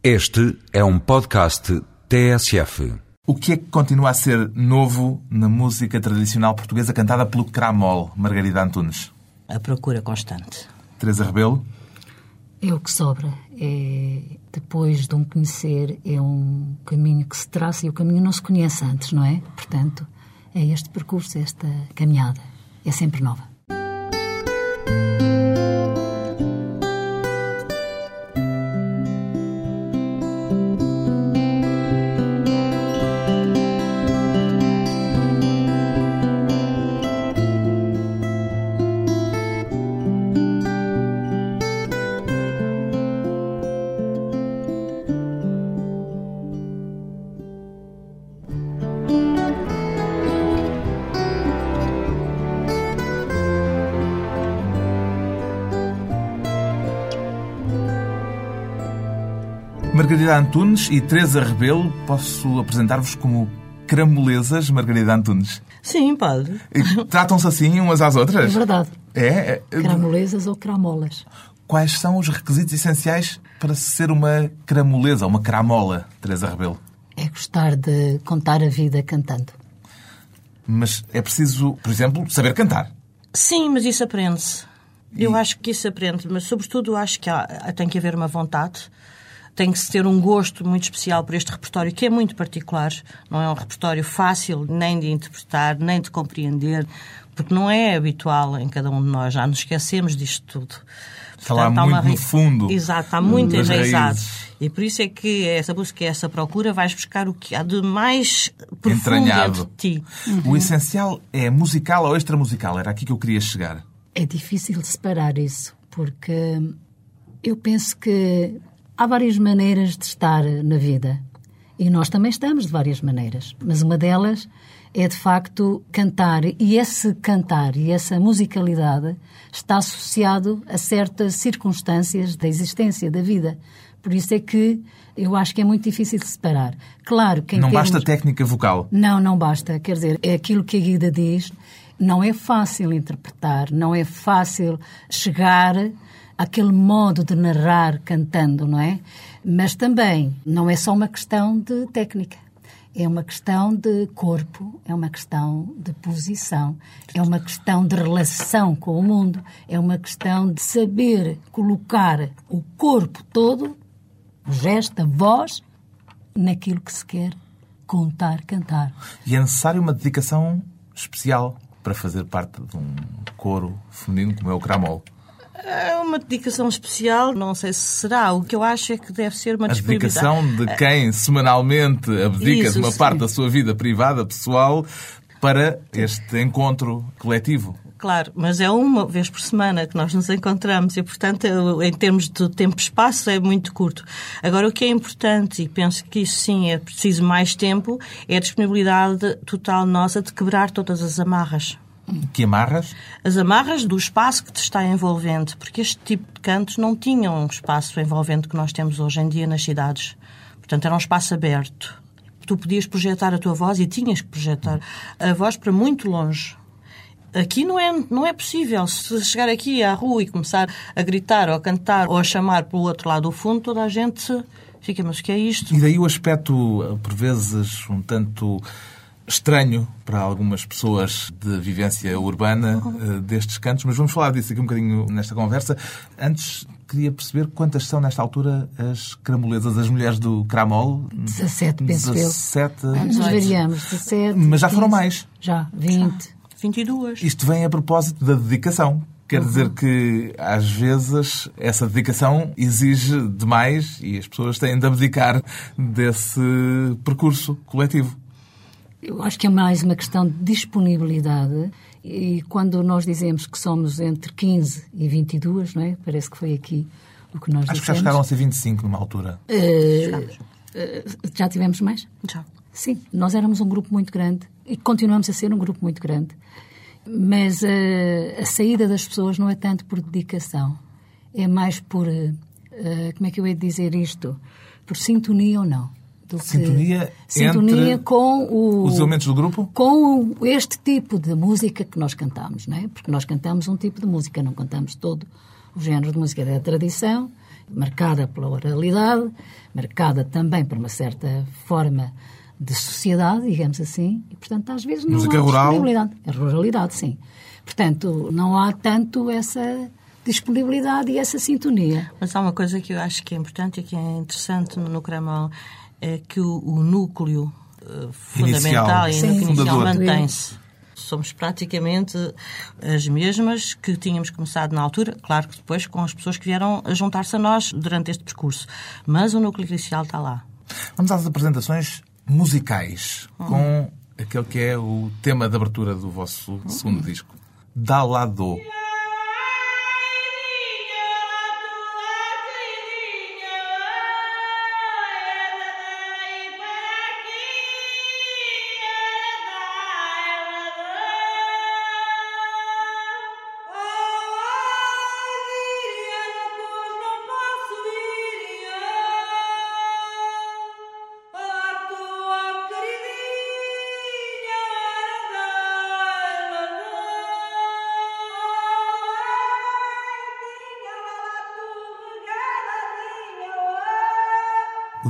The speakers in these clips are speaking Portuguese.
Este é um podcast TSF. O que é que continua a ser novo na música tradicional portuguesa cantada pelo Cramol, Margarida Antunes? A procura constante. Teresa Rebelo? É o que sobra. É, depois de um conhecer, é um caminho que se traça e o caminho não se conhece antes, não é? Portanto, é este percurso, esta caminhada. É sempre nova. Antunes e Teresa Rebelo, posso apresentar-vos como cramolesas, Margarida Antunes. Sim, pode. E Tratam-se assim umas às É outras? verdade. É? é. Cramolesas ou cramolas. Quais são os requisitos essenciais para ser uma cramolesa, uma cramola, Teresa Rebelo? É gostar de contar a vida cantando. Mas é preciso, por exemplo, saber cantar. Sim, mas isso aprende-se. Eu acho que isso aprende, mas sobretudo acho que há, tem que haver uma vontade, tem que se ter um gosto muito especial por este repertório, que é muito particular. Não é um repertório fácil nem de interpretar, nem de compreender, porque não é habitual em cada um de nós. Já nos esquecemos disto tudo. Está lá há muito uma no fundo Exato, está muito enraizado. E por isso é que essa busca, essa procura, vais buscar o que há de mais profundo Entranhado. de ti. O essencial é musical ou extramusical? Era aqui que eu queria chegar. É difícil separar isso, porque eu penso que há várias maneiras de estar na vida. E nós também estamos de várias maneiras. Mas uma delas é, de facto, cantar. E esse cantar e essa musicalidade está associado a certas circunstâncias da existência, da vida. Por isso é que eu acho que é muito difícil de separar. Claro que Não basta termos- técnica vocal. não, não basta. Quer dizer, é aquilo que a Guida diz. Não é fácil interpretar, não é fácil chegar àquele modo de narrar cantando, não é? Mas também não é só uma questão de técnica. É uma questão de corpo, é uma questão de posição, é uma questão de relação com o mundo, é uma questão de saber colocar o corpo todo, o gesto, a voz, naquilo que se quer contar, cantar. E é necessário uma dedicação especial para fazer parte de um coro feminino como é o Cramol. É uma dedicação especial, não sei se será. O que eu acho é que deve ser uma dedicação de quem semanalmente abdica Isso, de uma sim. parte da sua vida privada, pessoal, para este encontro coletivo. Claro, mas é uma vez por semana que nós nos encontramos e, portanto, eu- em termos de tempo e espaço, é muito curto. Agora, o que é importante, e penso que isso sim é preciso mais tempo, é a disponibilidade total nossa de quebrar todas as amarras. Que amarras? As amarras do espaço que te está envolvente, porque este tipo de cantos não tinham um espaço envolvente que nós temos hoje em dia nas cidades. Portanto, era um espaço aberto. Tu podias projetar a tua voz e tinhas que projetar a voz para muito longe. Aqui não é, não é possível. Se chegar aqui à rua e começar a gritar ou a cantar ou a chamar pelo outro lado do fundo, toda a gente fica, mas o que é isto? E daí o aspecto, por vezes, um tanto estranho para algumas pessoas de vivência urbana eh, destes cantos, mas vamos falar disso aqui um bocadinho nesta conversa. Antes, queria perceber quantas são, nesta altura, as cramolesas, as mulheres do Cramol. 17, penso eu. 17. Nos variamos, 17. Mas já foram 15, mais. Já, 20. 22. Isto vem a propósito da dedicação. Quer dizer que, às vezes, essa dedicação exige demais e as pessoas têm de abdicar desse percurso coletivo. Eu acho que é mais uma questão de disponibilidade e quando nós dizemos que somos entre 15 e 22, não é? Parece que foi aqui o que nós Acho que já dissemos. chegaram a ser 25 numa altura. Eh, já tivemos mais? Já. Sim, nós éramos um grupo muito grande e continuamos a ser um grupo muito grande. Mas eh, a saída das pessoas não é tanto por dedicação, é mais por, como é que eu ia dizer isto? Por sintonia ou não. Do que- Sintonia sintonia entre com o, Os elementos do grupo? com o- este tipo de música que nós cantamos, não é? Porque nós cantamos um tipo de música, não cantamos todo o género de música da tradição marcada pela oralidade, marcada também por uma certa forma de sociedade, digamos assim, e, portanto, às vezes não Música há rural? disponibilidade. É ruralidade, sim. Portanto, não há tanto essa disponibilidade e essa sintonia. Mas há uma coisa que eu acho que é importante e que é interessante no Cramol, é que o, o núcleo eh, fundamental Inicial. e inicial mantém-se. Somos praticamente as mesmas que tínhamos começado na altura, claro que depois com as pessoas que vieram a juntar-se a nós durante este percurso. Mas o núcleo inicial está lá. Vamos às apresentações musicais com aquele que é o tema de abertura do vosso segundo disco. Dá lá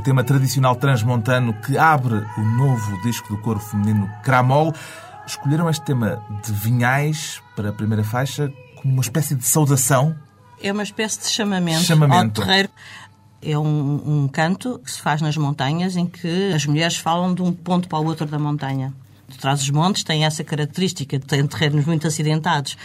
tema tradicional transmontano que abre o novo disco do coro feminino Cramol. Escolheram este tema de Vinhais para a primeira faixa como uma espécie de saudação. É uma espécie de chamamento, Chamamento. ao terreiro. É um, um canto que se faz nas montanhas em que as mulheres falam de um ponto para o outro da montanha. De trás dos montes tem essa característica, tem terrenos muito acidentados.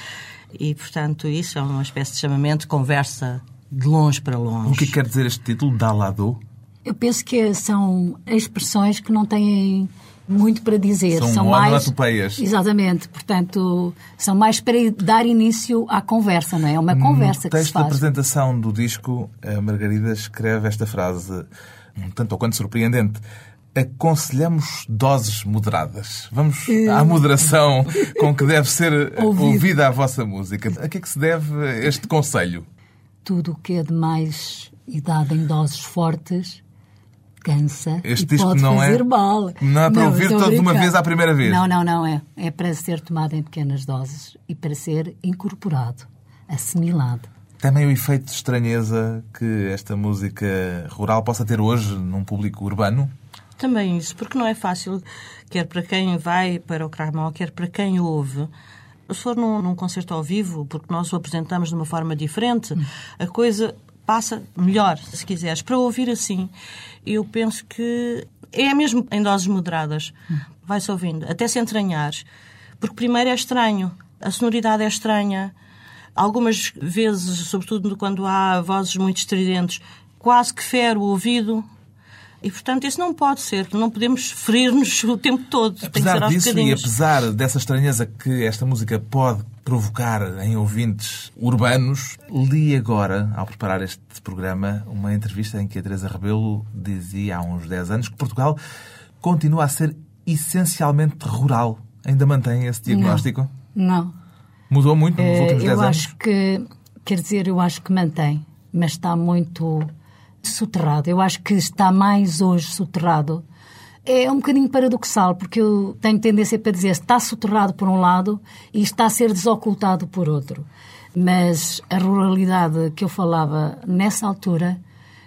E, portanto, isso é uma espécie de chamamento, conversa de longe para longe. O que quer dizer este título, Dá lá do? Eu penso que são expressões que não têm muito para dizer. São mais onomatopeias. Exatamente. Portanto, são mais para dar início à conversa, não é? É uma conversa no que se texto da faz. apresentação do disco, a Margarida escreve esta frase, um tanto ou quanto surpreendente. Aconselhamos doses moderadas. Vamos à moderação com que deve ser ouvida a vossa música. A que é que se deve este conselho? Tudo o que é de mais e dado em doses fortes cansa Este e disco pode não é- fazer mal. não é para ouvir estou a todo de uma vez à primeira vez. Não, não, não é. É para ser tomado em pequenas doses e para ser incorporado, assimilado. Também o efeito de estranheza que esta música rural possa ter hoje num público urbano? Também isso, porque não é fácil, quer para quem vai para o Cramol, quer para quem ouve. Se for num, num concerto ao vivo, porque nós o apresentamos de uma forma diferente, a coisa passa melhor, se quiseres. Para ouvir assim, eu penso que é mesmo em doses moderadas. Vai-se ouvindo, até se entranhares. Porque primeiro é estranho, a sonoridade é estranha. Algumas vezes, sobretudo quando há vozes muito estridentes, quase que fere o ouvido. E, portanto, isso não pode ser. Não podemos ferir-nos o tempo todo. Tem que ser Apesar disso e apesar dessa estranheza que esta música pode provocar em ouvintes urbanos, li agora, ao preparar este programa, uma entrevista em que a Teresa Rebelo dizia há uns 10 anos que Portugal continua a ser essencialmente rural. Ainda mantém esse diagnóstico? Não. Mudou muito nos Eh, últimos 10 eu anos? acho que, quer dizer, eu acho que mantém, mas está muito soterrado. Eu acho que está mais hoje soterrado. É um bocadinho paradoxal, porque eu tenho tendência para dizer está soterrado por um lado e está a ser desocultado por outro. Mas a ruralidade que eu falava nessa altura,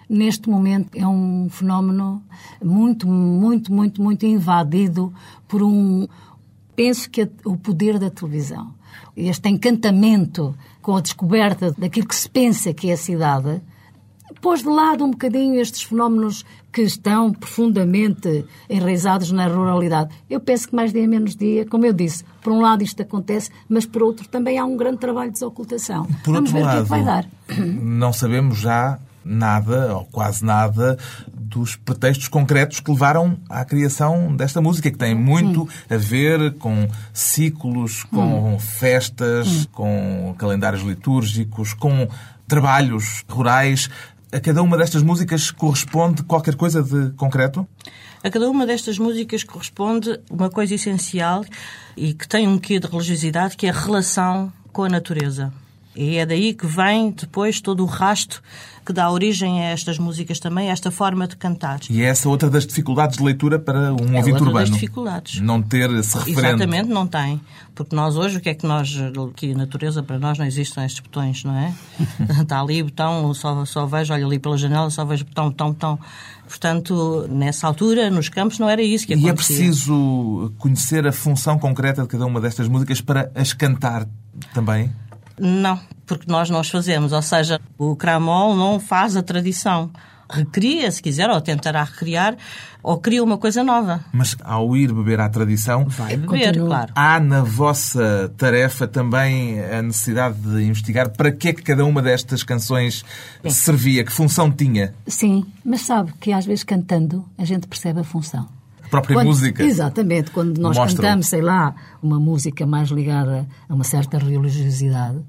neste momento, é um fenómeno muito, muito, muito, muito invadido por um. Penso que o poder da televisão, este encantamento com a descoberta daquilo que se pensa que é a cidade, pôs de lado um bocadinho estes fenómenos que estão profundamente enraizados na ruralidade. Eu penso que mais dia menos dia, como eu disse, por um lado isto acontece, mas por outro também há um grande trabalho de desocultação. Por Vamos outro ver lado, o que é que vai dar. não sabemos já nada, ou quase nada, dos pretextos concretos que levaram à criação desta música, que tem muito Hum. a ver com ciclos, com festas, Hum. com calendários litúrgicos, com trabalhos rurais. A cada uma destas músicas corresponde qualquer coisa de concreto? A cada uma destas músicas corresponde uma coisa essencial e que tem um quê de religiosidade, que é a relação com a natureza. E é daí que vem depois todo o rasto que dá origem a estas músicas também, a esta forma de cantar. E é essa outra das dificuldades de leitura para um É ouvinte urbano. das dificuldades. Não ter esse referente. Exatamente, não tem. Porque nós hoje, o que é que nós, aqui na natureza, para nós não existem estes botões, não é? Está ali botão, só, só vejo, olho ali pela janela, só vejo botão, botão, botão. Portanto, nessa altura, nos campos, não era isso que E acontecia. é preciso conhecer a função concreta de cada uma destas músicas para as cantar também? Não, porque nós não as fazemos. Ou seja, o cramol não faz a tradição. Recria, se quiser, ou tentará recriar, ou cria uma coisa nova. Mas ao ir beber à tradição, Vai beber, Continua. claro. há na vossa tarefa também a necessidade de investigar para que é que cada uma destas canções servia, que função tinha. Sim, mas sabe que às vezes cantando a gente percebe a função. A própria Quando- música. Exatamente. Quando nós cantamos, sei lá, uma música mais ligada a uma certa religiosidade,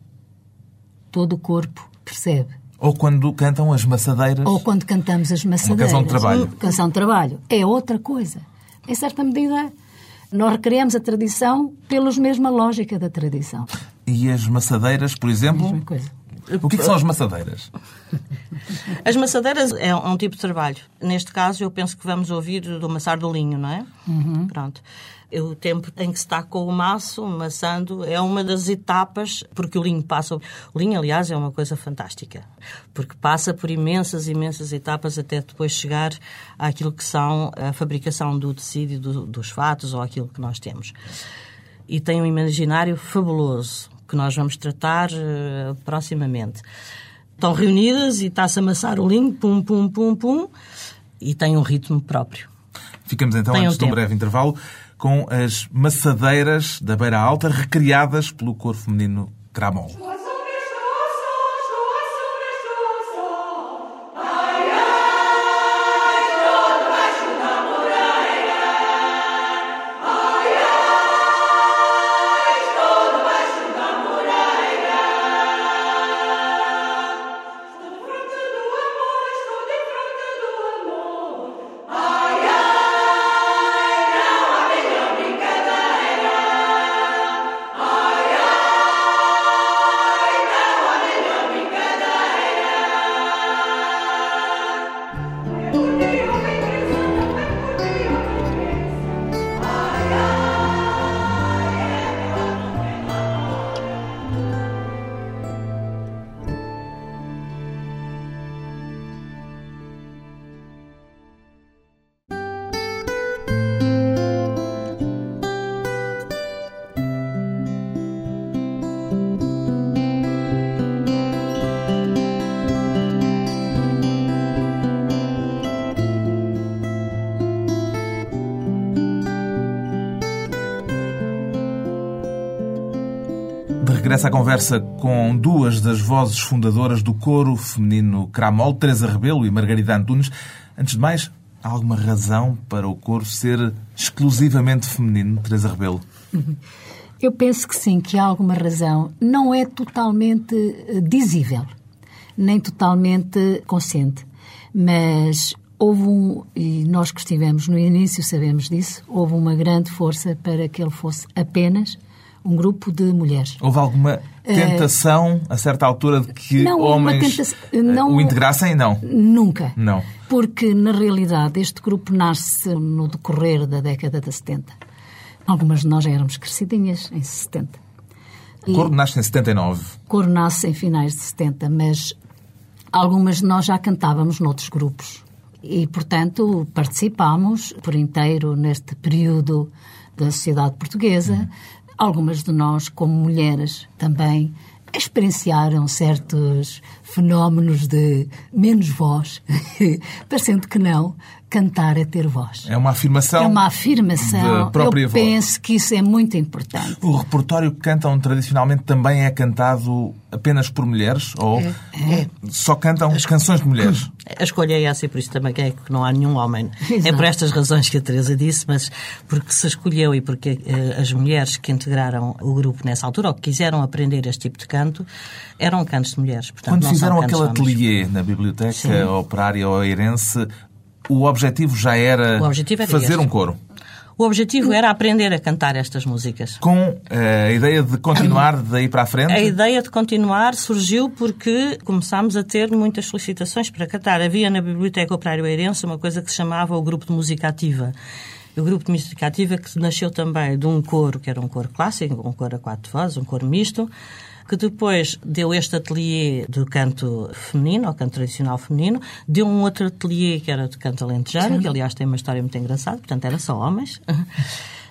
todo o corpo percebe. Ou quando cantam as maçadeiras. Ou quando cantamos as maçadeiras. canção de trabalho. Uma Canção de trabalho. É outra coisa. Em certa medida, nós recriamos a tradição pelos mesma lógica da tradição. E as maçadeiras, por exemplo. Mesma coisa. O que, é que são as maçadeiras? As maçadeiras é um tipo de trabalho. Neste caso, eu penso que vamos ouvir do maçar do linho, não é? Pronto. É O tempo em que se está com o maço, maçando, é uma das etapas, porque o linho passa. O linho, aliás, é uma coisa fantástica, porque passa por imensas, imensas etapas até depois chegar àquilo que são a fabricação do tecido e do- dos fatos ou aquilo que nós temos. E tem um imaginário fabuloso que nós vamos tratar eh, proximamente. Estão reunidas e está-se a amassar o linho, pum, pum, pum, pum, e tem um ritmo próprio. Ficamos então, Tem um antes de um tempo. breve intervalo, com as maçadeiras da Beira Alta, recriadas pelo coro feminino Cramol. Regresso à conversa com duas das vozes fundadoras do coro feminino Cramol, Teresa Rebelo e Margarida Antunes. Antes de mais, há alguma razão para o coro ser exclusivamente feminino, Teresa Rebelo? Eu penso que sim, que há alguma razão. Não é totalmente eh, dizível, nem totalmente consciente. Mas houve um, e nós que estivemos no início sabemos disso, houve uma grande força para que ele fosse apenas um grupo de mulheres. Houve alguma tentação, a certa altura, de que Eh, Não homens tentação- eh, não- o integrassem? Não. Nunca. Não. Porque, na realidade, este grupo nasce no decorrer da década de 70. Algumas de nós já éramos crescidinhas em 70. O coro nasce em 79. cor nasce em finais de 70, mas algumas de nós já cantávamos noutros grupos. E, portanto, participámos por inteiro neste período da sociedade portuguesa. Algumas de nós, como mulheres, também experienciaram certos fenómenos de menos voz, parecendo que não, cantar é ter voz. É uma afirmação. É uma afirmação. própria Eu voz. penso que isso é muito importante. O repertório que cantam tradicionalmente também é cantado apenas por mulheres? Ou só cantam canções de mulheres? A escolha é essa e por isso também é que não há nenhum homem. É Exato. por estas razões que a Teresa disse, mas porque se escolheu e porque eh, as mulheres que integraram o grupo nessa altura ou que quiseram aprender este tipo de canto eram cantos de mulheres. Portanto, Quando fizeram aquele ateliê na Biblioteca Sim. Operária Oeirense, o objetivo já era objetivo era fazer este. um coro. O objetivo era aprender a cantar estas músicas. Com eh, a ideia de continuar daí para a frente? A ideia de continuar surgiu porque começámos a ter muitas solicitações para cantar. Havia na Biblioteca Operário Eirense uma coisa que se chamava o Grupo de Música Ativa. O grupo de música ativa que nasceu também de um coro, que era um coro clássico, um coro a quatro vozes, um coro misto, que depois deu este ateliê de canto feminino, ou canto tradicional feminino, deu um outro ateliê que era de canto alentejano, que aliás tem uma história muito engraçada, portanto era só homens.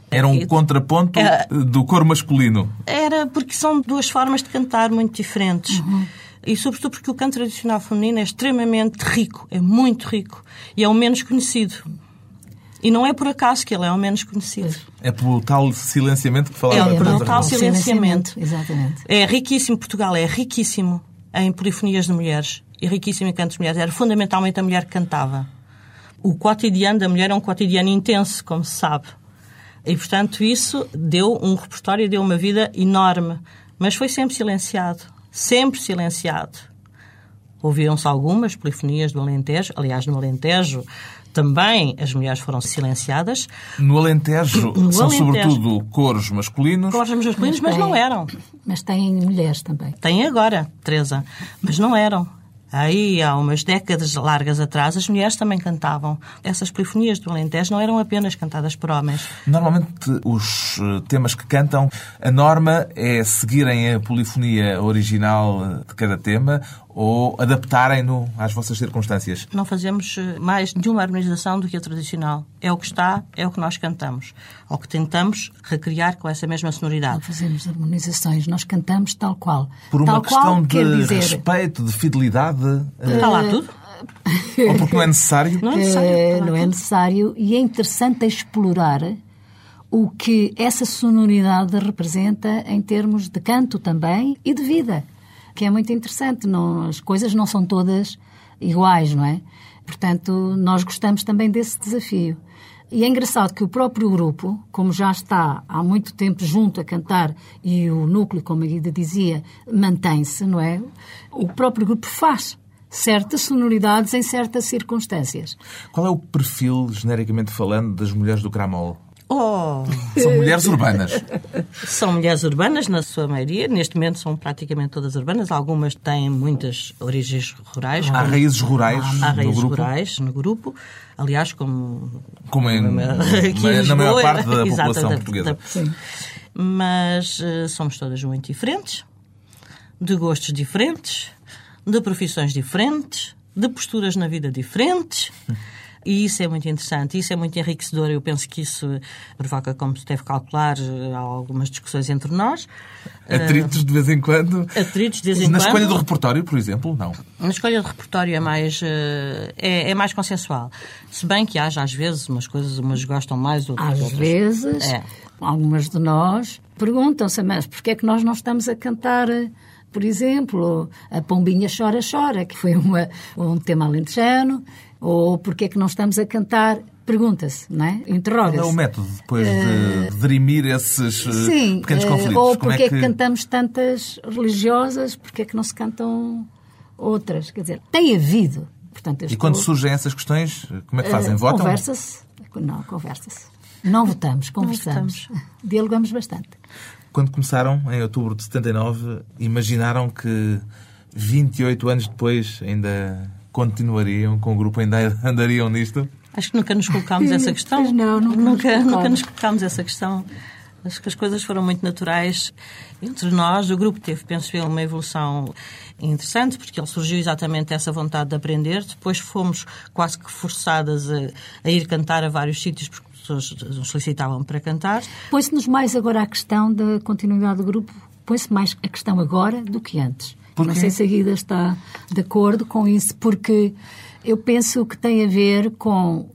Era um contraponto do coro masculino. Era porque são duas formas de cantar muito diferentes. Uhum. E sobretudo porque o canto tradicional feminino é extremamente rico, é muito rico e é o menos conhecido. E não é por acaso que ele é o menos conhecido. É pelo tal silenciamento que falava. É pelo tal silenciamento. Exatamente. É riquíssimo, Portugal é riquíssimo em polifonias de mulheres e riquíssimo em cantos de mulheres. Era fundamentalmente a mulher que cantava. O cotidiano da mulher é um cotidiano intenso, como se sabe. E, portanto, isso deu um repertório, deu uma vida enorme. Mas foi sempre silenciado. Sempre silenciado. Ouviam-se algumas polifonias do Alentejo. Aliás, no Alentejo também as mulheres foram silenciadas. No Alentejo no são Alentejo. sobretudo coros masculinos. Coros masculinos, mas não eram. Mas têm mulheres também. Têm agora, Teresa. Mas não eram. Aí, há umas décadas largas atrás, as mulheres também cantavam. Essas polifonias do Alentejo não eram apenas cantadas por homens. Normalmente, os eh, temas que cantam, a norma é seguirem a polifonia original de cada tema ou adaptarem-no às vossas circunstâncias? Não fazemos eh, mais nenhuma harmonização do que a tradicional. É o que está, é o que nós cantamos. Ou que tentamos recriar com essa mesma sonoridade. Não fazemos harmonizações, nós cantamos tal qual. Por uma tal questão qual, de dizer... respeito, de fidelidade? Está lá tudo? Ou porque não é necessário? Não é necessário. Eh, não é necessário e é interessante explorar o que essa sonoridade representa em termos de canto também e de vida que é muito interessante. Não, as coisas não são todas iguais, não é? Portanto, nós gostamos também desse desafio. E é engraçado que o próprio grupo, como já está há muito tempo junto a cantar e o núcleo, como a Guida dizia, mantém-se, não é? O próprio grupo faz certas sonoridades em certas circunstâncias. Qual é o perfil, genericamente falando, das mulheres do Cramol? Oh! São mulheres urbanas. São mulheres urbanas, na sua maioria. Neste momento são praticamente todas urbanas. Algumas têm muitas origens rurais. Há raízes rurais Há raízes no grupo? rurais no grupo. Aliás, como... Como em, aqui na, Lisboa, maior parte da exato, população da, portuguesa. Da, sim. Mas uh, somos todas muito diferentes, de gostos diferentes, de profissões diferentes, de posturas na vida diferentes. E isso é muito interessante, isso é muito enriquecedor. Eu penso que isso provoca, como se deve calcular, algumas discussões entre nós. Atritos de vez em quando? Atritos de vez em Na quando. escolha do repertório, por exemplo, não? Na escolha do repertório é mais, é, é mais consensual. Se bem que haja, às vezes, umas coisas, umas gostam mais, outras Às outras. vezes, É. algumas de nós perguntam-se, mas porquê é que nós não estamos a cantar por exemplo, a Pombinha Chora Chora, que foi uma, um tema alentejano, ou porque é que não estamos a cantar Pergunta-se, não é? Interroga-se. Qual é o método depois de, de dirimir esses eh, Sim, pequenos eh, conflitos? ou Como porque é que... que cantamos tantas religiosas, porque é que não se cantam outras? Quer dizer, tem havido. Portanto, eu E quando estou- surgem essas questões, como é que fazem? eh, Votam? Conversa-se. Não, conversa-se. Não votamos, conversamos. Dialogamos bastante. Quando começaram, em outubro de 79, imaginaram que 28 anos depois ainda continuariam com o grupo, ainda andariam nisto? Acho que nunca nos colocámos essa questão. Pois não, nunca nos nunca, colocámos. nunca nos colocámos essa questão. Acho que as coisas foram muito naturais entre nós. O grupo teve, penso eu, uma evolução interessante, porque ele surgiu exatamente dessa vontade de aprender. Depois fomos quase que forçadas a, a ir cantar a vários sítios, porque as pessoas nos solicitavam para cantar. Põe-se-nos mais agora a questão da continuidade do grupo, põe-se mais a questão agora do que antes. Porquê? Não sei se a Guida está de acordo com isso, porque eu penso que tem a ver com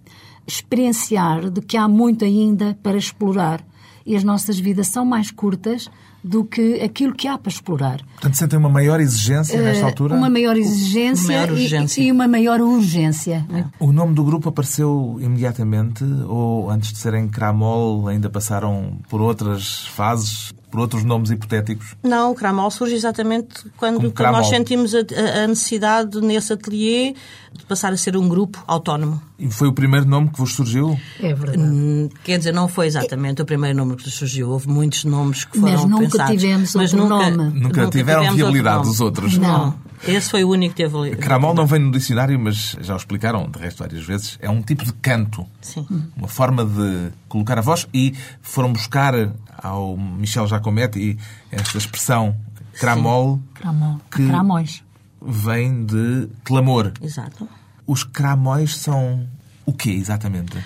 experienciar de que há muito ainda para explorar e as nossas vidas são mais curtas do que aquilo que há para explorar. Portanto, sentem uma maior exigência nesta Eh, altura? Uma maior exigência, Uma maior e- urgência. E, uma maior urgência. é? O nome do grupo apareceu imediatamente ou antes de serem Cramol ainda passaram por outras fases? Por outros nomes hipotéticos? Não, o Cramol surge exatamente quando, quando nós sentimos a, a- necessidade nesse ateliê de passar a ser um grupo autónomo. E foi o primeiro nome que vos surgiu? É verdade. Quer dizer, não foi exatamente o primeiro nome que surgiu. Houve muitos nomes que foram Mas nunca pensados. tivemos mas outro nunca, nome. Nunca tiveram tivemos viabilidade outro os outros? Não. Esse foi o único que teve... Cramol não vem no dicionário, mas já o explicaram, de resto, várias vezes. É um tipo de canto. Sim. Uma forma de colocar a voz. E foram buscar ao Michel Giacometti esta expressão cramol, Cramol. que- Cramões. vem de clamor. Exato. Os cramóis são o quê, exatamente?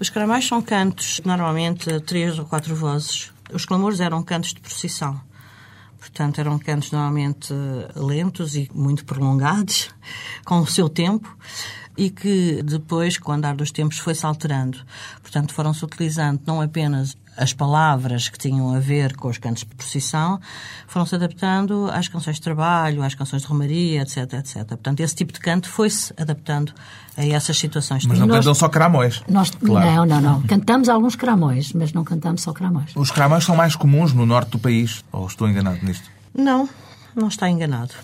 Os cramais são cantos, normalmente três ou quatro vozes. Os clamores eram cantos de procissão. Portanto, eram cantos normalmente lentos e muito prolongados, com o seu tempo, e que depois, com o andar dos tempos, foi-se alterando. Portanto, foram-se utilizando não apenas as palavras que tinham a ver com os cantos de procissão, foram-se adaptando às canções de trabalho, às canções de romaria, etc, etc. Portanto, esse tipo de canto foi-se adaptando a essas situações. Mas não nós- cantam só cramóis. Nós, Claro. Não, não, não. Cantamos alguns cramões, mas não cantamos só cramões. Os cramóis são mais comuns no norte do país. Ou estou enganado nisto? Não, não está enganado.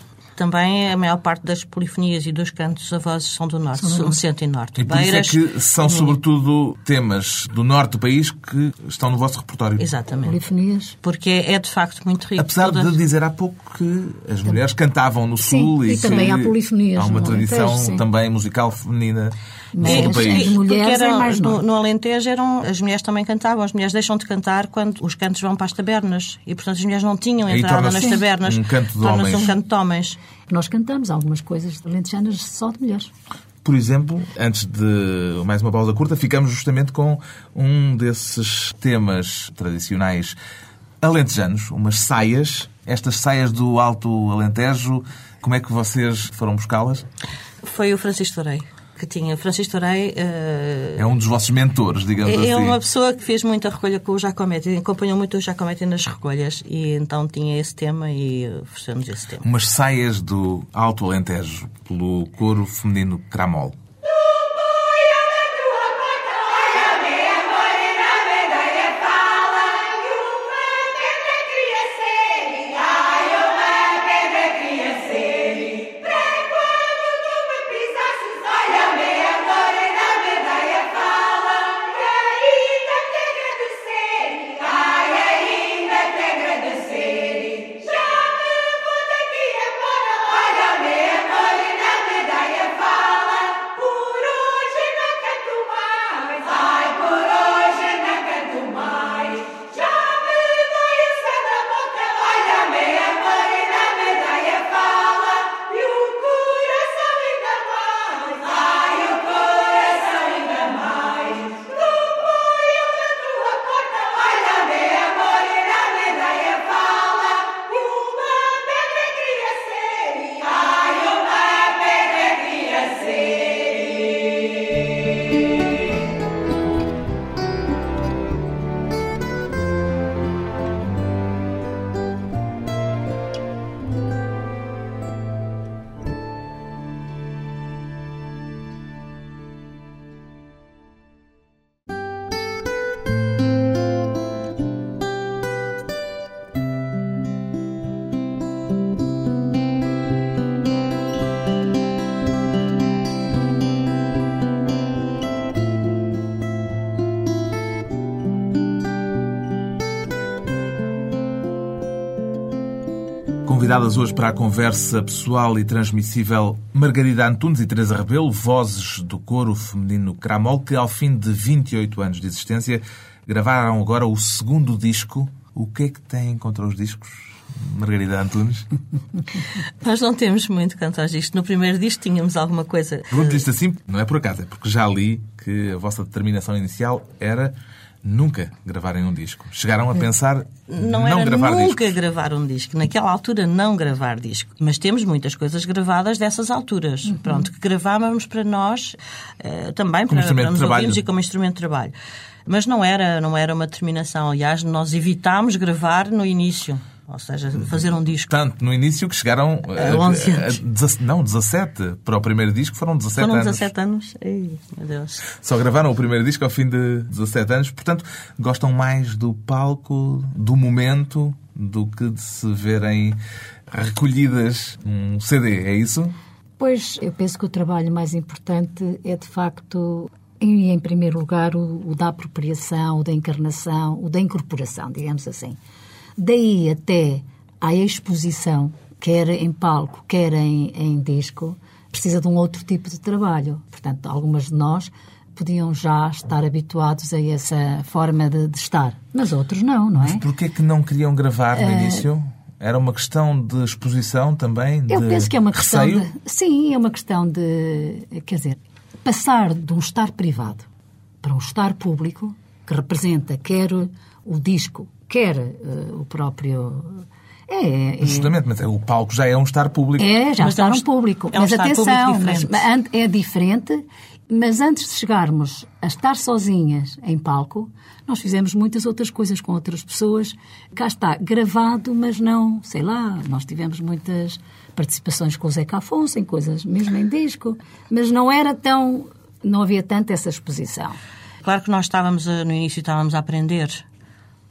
Também a maior parte das polifonias e dos cantos a vozes são do norte, são do centro e norte. E por isso é que são, sobretudo, temas do norte do país que estão no vosso repertório. Exatamente. Polifonias. Porque é, é, de facto muito rico. Apesar Todas- de dizer há pouco que as mulheres cantavam no Sim, Sul e e, também que há polifonias há uma no tradição Alentejo, também musical feminina Mas- do país. as mulheres Porque eram- é mais no, no Alentejo eram, as mulheres também cantavam. As mulheres deixam de cantar quando os cantos vão para as tabernas. E, portanto, as mulheres não tinham entrada nas tabernas. um canto de homens. um canto de homens. Nós cantamos algumas coisas alentejanas só de mulheres. Por exemplo, antes de mais uma pausa curta, ficamos justamente com um desses temas tradicionais alentejanos, umas saias. Estas saias do Alto Alentejo, como é que vocês foram buscá-las? Foi o Francisco Torei que tinha. Francisco Torei eh, É um dos vossos mentores, digamos É assim. uma pessoa que fez muita recolha com o Giacometti, acompanhou muito o Giacometti nas recolhas e então tinha esse tema e oferecemos esse tema. Umas saias do Alto Alentejo, pelo coro feminino Cramol. Convidadas hoje para a conversa pessoal e transmissível Margarida Antunes e Teresa Rebelo, vozes do coro feminino Cramol, que ao fim de 28 anos de existência gravaram agora o segundo disco. O que é que têm contra os discos, Margarida Antunes? Nós não temos muito quanto aos discos. No primeiro disco tínhamos alguma coisa. Pergunto isto assim, não é por acaso, é porque já li que a vossa determinação inicial era nunca gravarem um disco. Chegaram a pensar Não, não, gravar nunca gravar um disco. Naquela altura, não gravar disco. Mas temos muitas coisas gravadas dessas alturas. Uhum. Pronto, que gravávamos para nós, eh, também para, instrumento para nos ouvirmos e como instrumento de trabalho. Mas não era, não era uma determinação. Aliás, nós evitámos gravar no início. Ou seja, fazer um disco. Tanto no início que chegaram A 11 anos. a- não, 17. Para o primeiro disco foram 17 Foram anos. 17 anos. Ei, meu Deus. Só gravaram o primeiro disco ao fim de 17 anos. Portanto, gostam mais do palco, do momento, do que de se verem recolhidas um CD, é isso? Pois, eu penso que o trabalho mais importante é, de facto, em, em primeiro lugar, o, o da apropriação, o da encarnação, o da incorporação, digamos assim. Daí até à exposição, quer em palco, quer em, em disco, precisa de um outro tipo de trabalho. Portanto, algumas de nós podiam já estar habituados a essa forma de, de estar, mas outros não, não é? Porquê que não queriam gravar no início? Era uma questão de exposição também? Eu de penso que é uma questão receio? de. Sim, é uma questão de. Quer dizer, passar de um estar privado para um estar público, que representa quer o disco, quer eh, o próprio. É, é, Justamente, mas o palco já é um estar público. é, já Mas está é um público. é um mas estar atenção, público mas, diferente. mas an- é diferente. Mas antes de chegarmos a estar sozinhas em palco, nós fizemos muitas outras coisas com outras pessoas. Cá está, gravado, mas não, sei lá, nós tivemos muitas participações com o Zeca Afonso, em coisas mesmo em disco, mas não era tão. não havia tanta essa exposição. Claro que nós estávamos, a- no início, estávamos a aprender.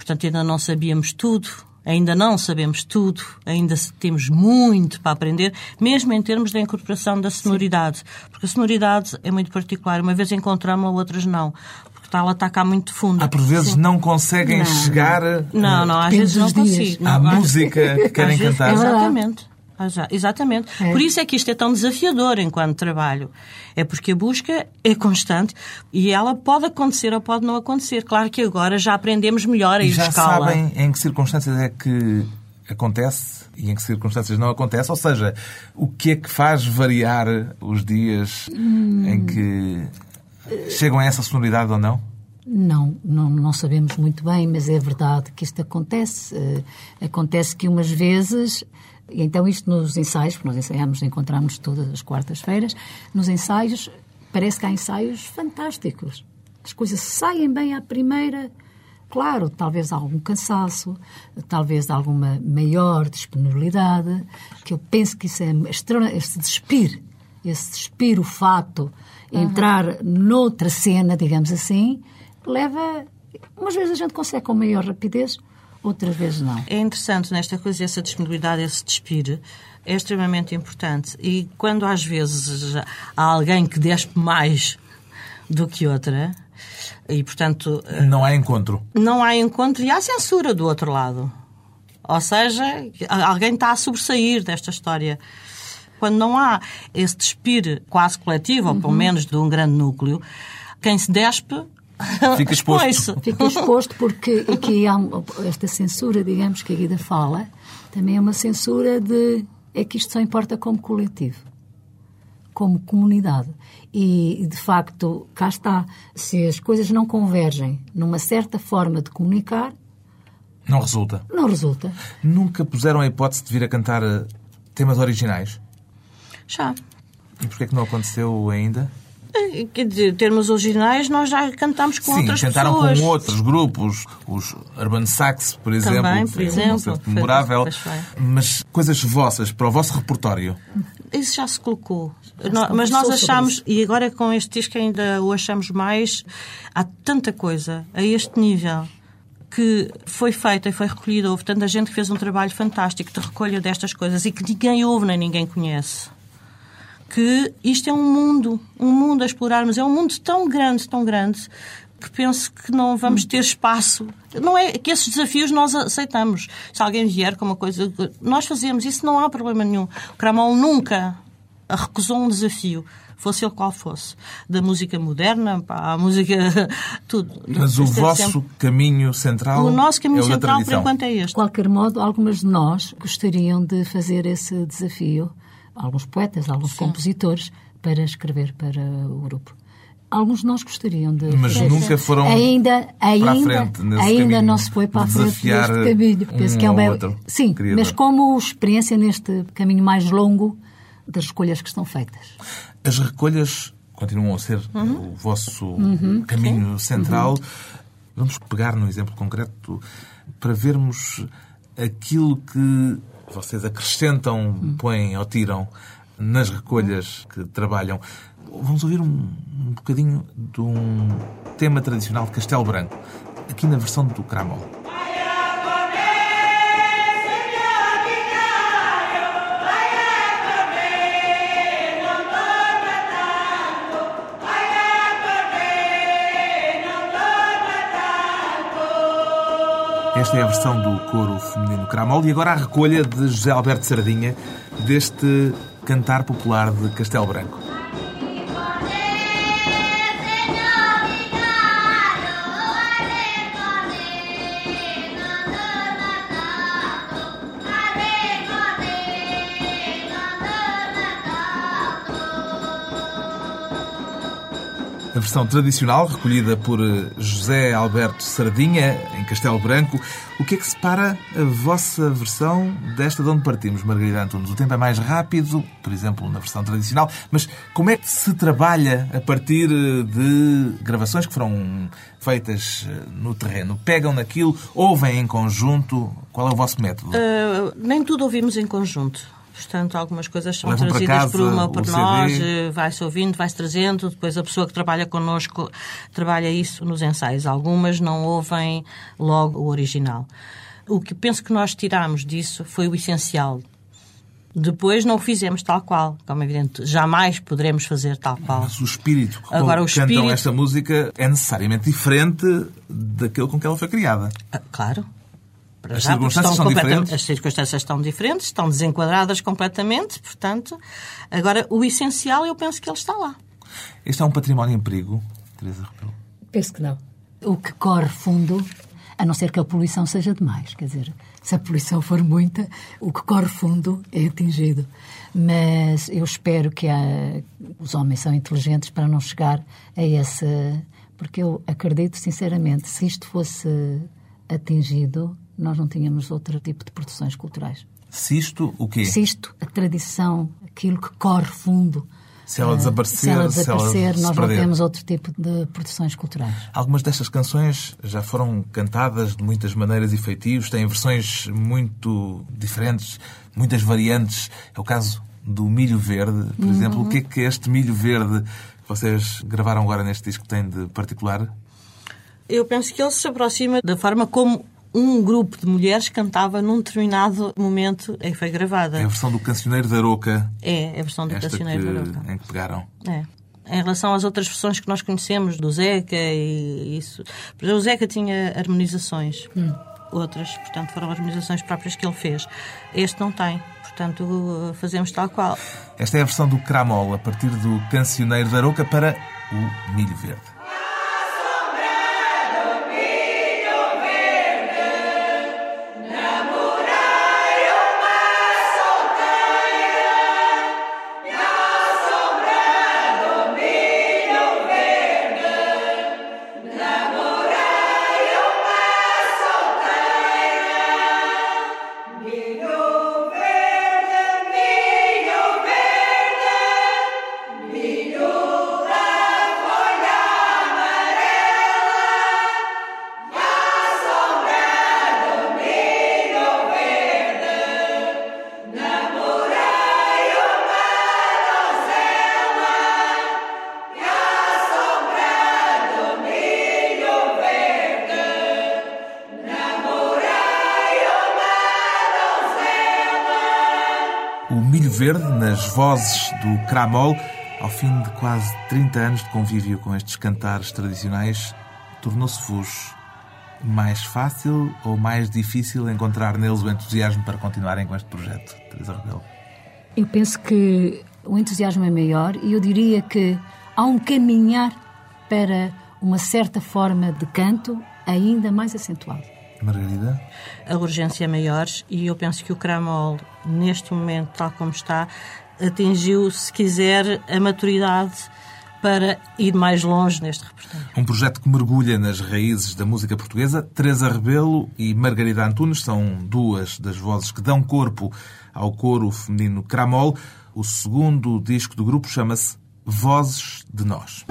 Portanto, ainda não sabíamos tudo. Ainda não sabemos tudo, ainda temos muito para aprender, mesmo em termos da incorporação da sonoridade. Porque a sonoridade é muito particular. Uma vez encontramos-la, outras não. Porque está, ela está cá muito fundo. Há por vezes não conseguem Não. chegar Não, não, às vezes não consigo. à às- música que querem às vezes- cantar. É. Exatamente. Ah, já, Exatamente. É. Por isso é que isto é tão desafiador enquanto trabalho. É porque a busca é constante e ela pode acontecer ou pode não acontecer. Claro que agora já aprendemos melhor a E já sabem em que circunstâncias é que acontece e em que circunstâncias não acontece? Ou seja, o que é que faz variar os dias em que chegam a essa sonoridade ou não? Não, não, não sabemos muito bem, mas é verdade que isto acontece. Eh, acontece que umas vezes, e então isto nos ensaios, porque nós ensaiamos, encontramos todas as quartas-feiras, nos ensaios parece que há ensaios fantásticos. As coisas saem bem à primeira. Claro, talvez algum cansaço, talvez alguma maior disponibilidade, que eu penso que isso é extra, esse despir, esse despir o fato, entrar noutra cena, digamos assim, leva. Umas vezes a gente consegue com maior rapidez, outras vezes não. É interessante nesta coisa, essa disponibilidade, esse despir, é extremamente importante. E quando às vezes há alguém que despe mais do que outra, e portanto Não há encontro. não há encontro e há censura do outro lado. Ou seja, alguém está a sobressair desta história. Quando não há esse despir quase coletivo, ou pelo menos de um grande núcleo, quem se despe Fica exposto. expõe-se. Fica exposto porque aqui há esta censura, digamos, que a Guida fala, também é uma censura de. É que isto só importa como coletivo, como comunidade. E, de facto, cá está. Se as coisas não convergem numa certa forma de comunicar, Não resulta. não resulta. Nunca puseram a hipótese de vir a cantar eh, temas originais? Já. E porquê é que não aconteceu ainda? Eh, Quer dizer, termos originais, nós já cantamos com Sim, outras tentaram pessoas. com outros grupos, os Urban Sax, por exemplo, Também, que por um exemplo. Foi- memorável. Mas coisas vossas, para o vosso repertório. Isso já se colocou. se mas nós achamos, e agora com este disco ainda o achamos mais, há tanta coisa a este nível que foi feita e foi recolhida. Houve tanta gente que fez um trabalho fantástico de recolha destas coisas e que ninguém ouve nem ninguém conhece. Que isto é um mundo, um mundo a explorarmos. É um mundo tão grande, tão grande, que penso que não vamos ter espaço. Não é que esses desafios nós aceitamos. Se alguém vier com uma coisa, nós fazemos. Isso não há problema nenhum. O Cramol nunca recusou um desafio, fosse ele qual fosse. Da música moderna, para a música. tudo. Mas o é vosso sempre- caminho central O nosso caminho é central, por enquanto, é De este. qualquer modo, algumas de nós gostariam de fazer esse desafio, alguns poetas, alguns compositores, para escrever para o grupo. Alguns de nós gostariam de. Mas fazer. nunca foram ainda, ainda, a frente nesse ainda caminho, não se foi para a frente deste caminho. Penso um que é ou uma... outro Sim, mas como experiência neste caminho mais longo das escolhas que estão feitas. As recolhas continuam a ser Uhum. o vosso caminho central. Vamos pegar no exemplo concreto para vermos aquilo que vocês acrescentam, põem ou tiram nas recolhas que trabalham. Vamos ouvir um, um bocadinho de um tema tradicional de Castelo Branco, aqui na versão do Cramol. Esta é a versão do coro feminino Cramol e agora a recolha de José Alberto Sardinha deste cantar popular de Castelo Branco. Versão tradicional, recolhida por eh, José Alberto Sardinha, em Castelo Branco. O que é que separa a vossa versão desta de onde partimos, Margarida Antunes? O tempo é mais rápido, por exemplo, na versão tradicional, mas como é que se trabalha a partir eh, de gravações que foram feitas eh, no terreno? Pegam naquilo, ouvem em conjunto? Qual é o vosso método? Uh, nem tudo ouvimos em conjunto. Portanto, algumas coisas são Levam trazidas casa por uma por nós, eh, vai-se ouvindo, vai-se trazendo, depois a pessoa que trabalha connosco trabalha isso nos ensaios. Algumas não ouvem logo o original. O que penso que nós tiramos disso foi o essencial. Depois não o fizemos tal qual, como é evidente. Jamais poderemos fazer tal qual. Mas o espírito que Agora, o cantam espírito- esta música é necessariamente diferente daquele com que ela foi criada. Ah, Claro. Para As já, circunstâncias estão diferentes? As circunstâncias estão diferentes, estão desenquadradas completamente, portanto. Agora, o essencial, eu penso que ele está lá. Este é um património em perigo, Teresa Rebelo. Penso que não. O que corre fundo, a não ser que a poluição seja demais, quer dizer, se a poluição for muita, o que corre fundo é atingido. Mas eu espero que há- os homens são inteligentes para não chegar a esse. Porque eu acredito, sinceramente, se isto fosse atingido, nós não tínhamos outro tipo de produções culturais. Se isto, o quê? Se isto, a tradição, aquilo que corre fundo. Se ela eh, desaparecer, se ela se ela desaparecer, se nós não temos outro tipo de produções culturais. Algumas destas canções já foram cantadas de muitas maneiras e feitios, têm versões muito diferentes, muitas variantes. É o caso do Milho Verde, por Uhum. exemplo. O que é que este Milho Verde que vocês gravaram agora neste disco tem de particular? Eu penso que ele se aproxima da forma como um grupo de mulheres cantava num determinado momento em que foi gravada. É a versão do Cancioneiro da Aroca, É, a versão do que, Cancioneiro da Aroca. em que pegaram. É. Em relação às outras versões que nós conhecemos, do Zeca e isso. Por exemplo, o Zeca tinha harmonizações. Outras, portanto, foram harmonizações próprias que ele fez. Este não tem. Portanto, fazemos tal qual. Esta é a versão do Cramol, a partir do Cancioneiro da Aroca para o Milho Verde. Verde, nas vozes do Cramol, ao fim de quase 30 anos de convívio com estes cantares tradicionais, tornou-se-vos mais fácil ou mais difícil encontrar neles o entusiasmo para continuarem com este projeto, Teresa Rebelo? Eu penso que o entusiasmo é maior e eu diria que há um caminhar para uma certa forma de canto ainda mais acentuado. Margarida? A urgência é maior e eu penso que o Cramol, neste momento, tal como está, atingiu, se quiser, a maturidade para ir mais longe neste repertório. Um projeto que mergulha nas raízes da música portuguesa. Teresa Rebelo e Margarida Antunes são duas das vozes que dão corpo ao coro feminino Cramol. O segundo disco do grupo chama-se Vozes de Nós.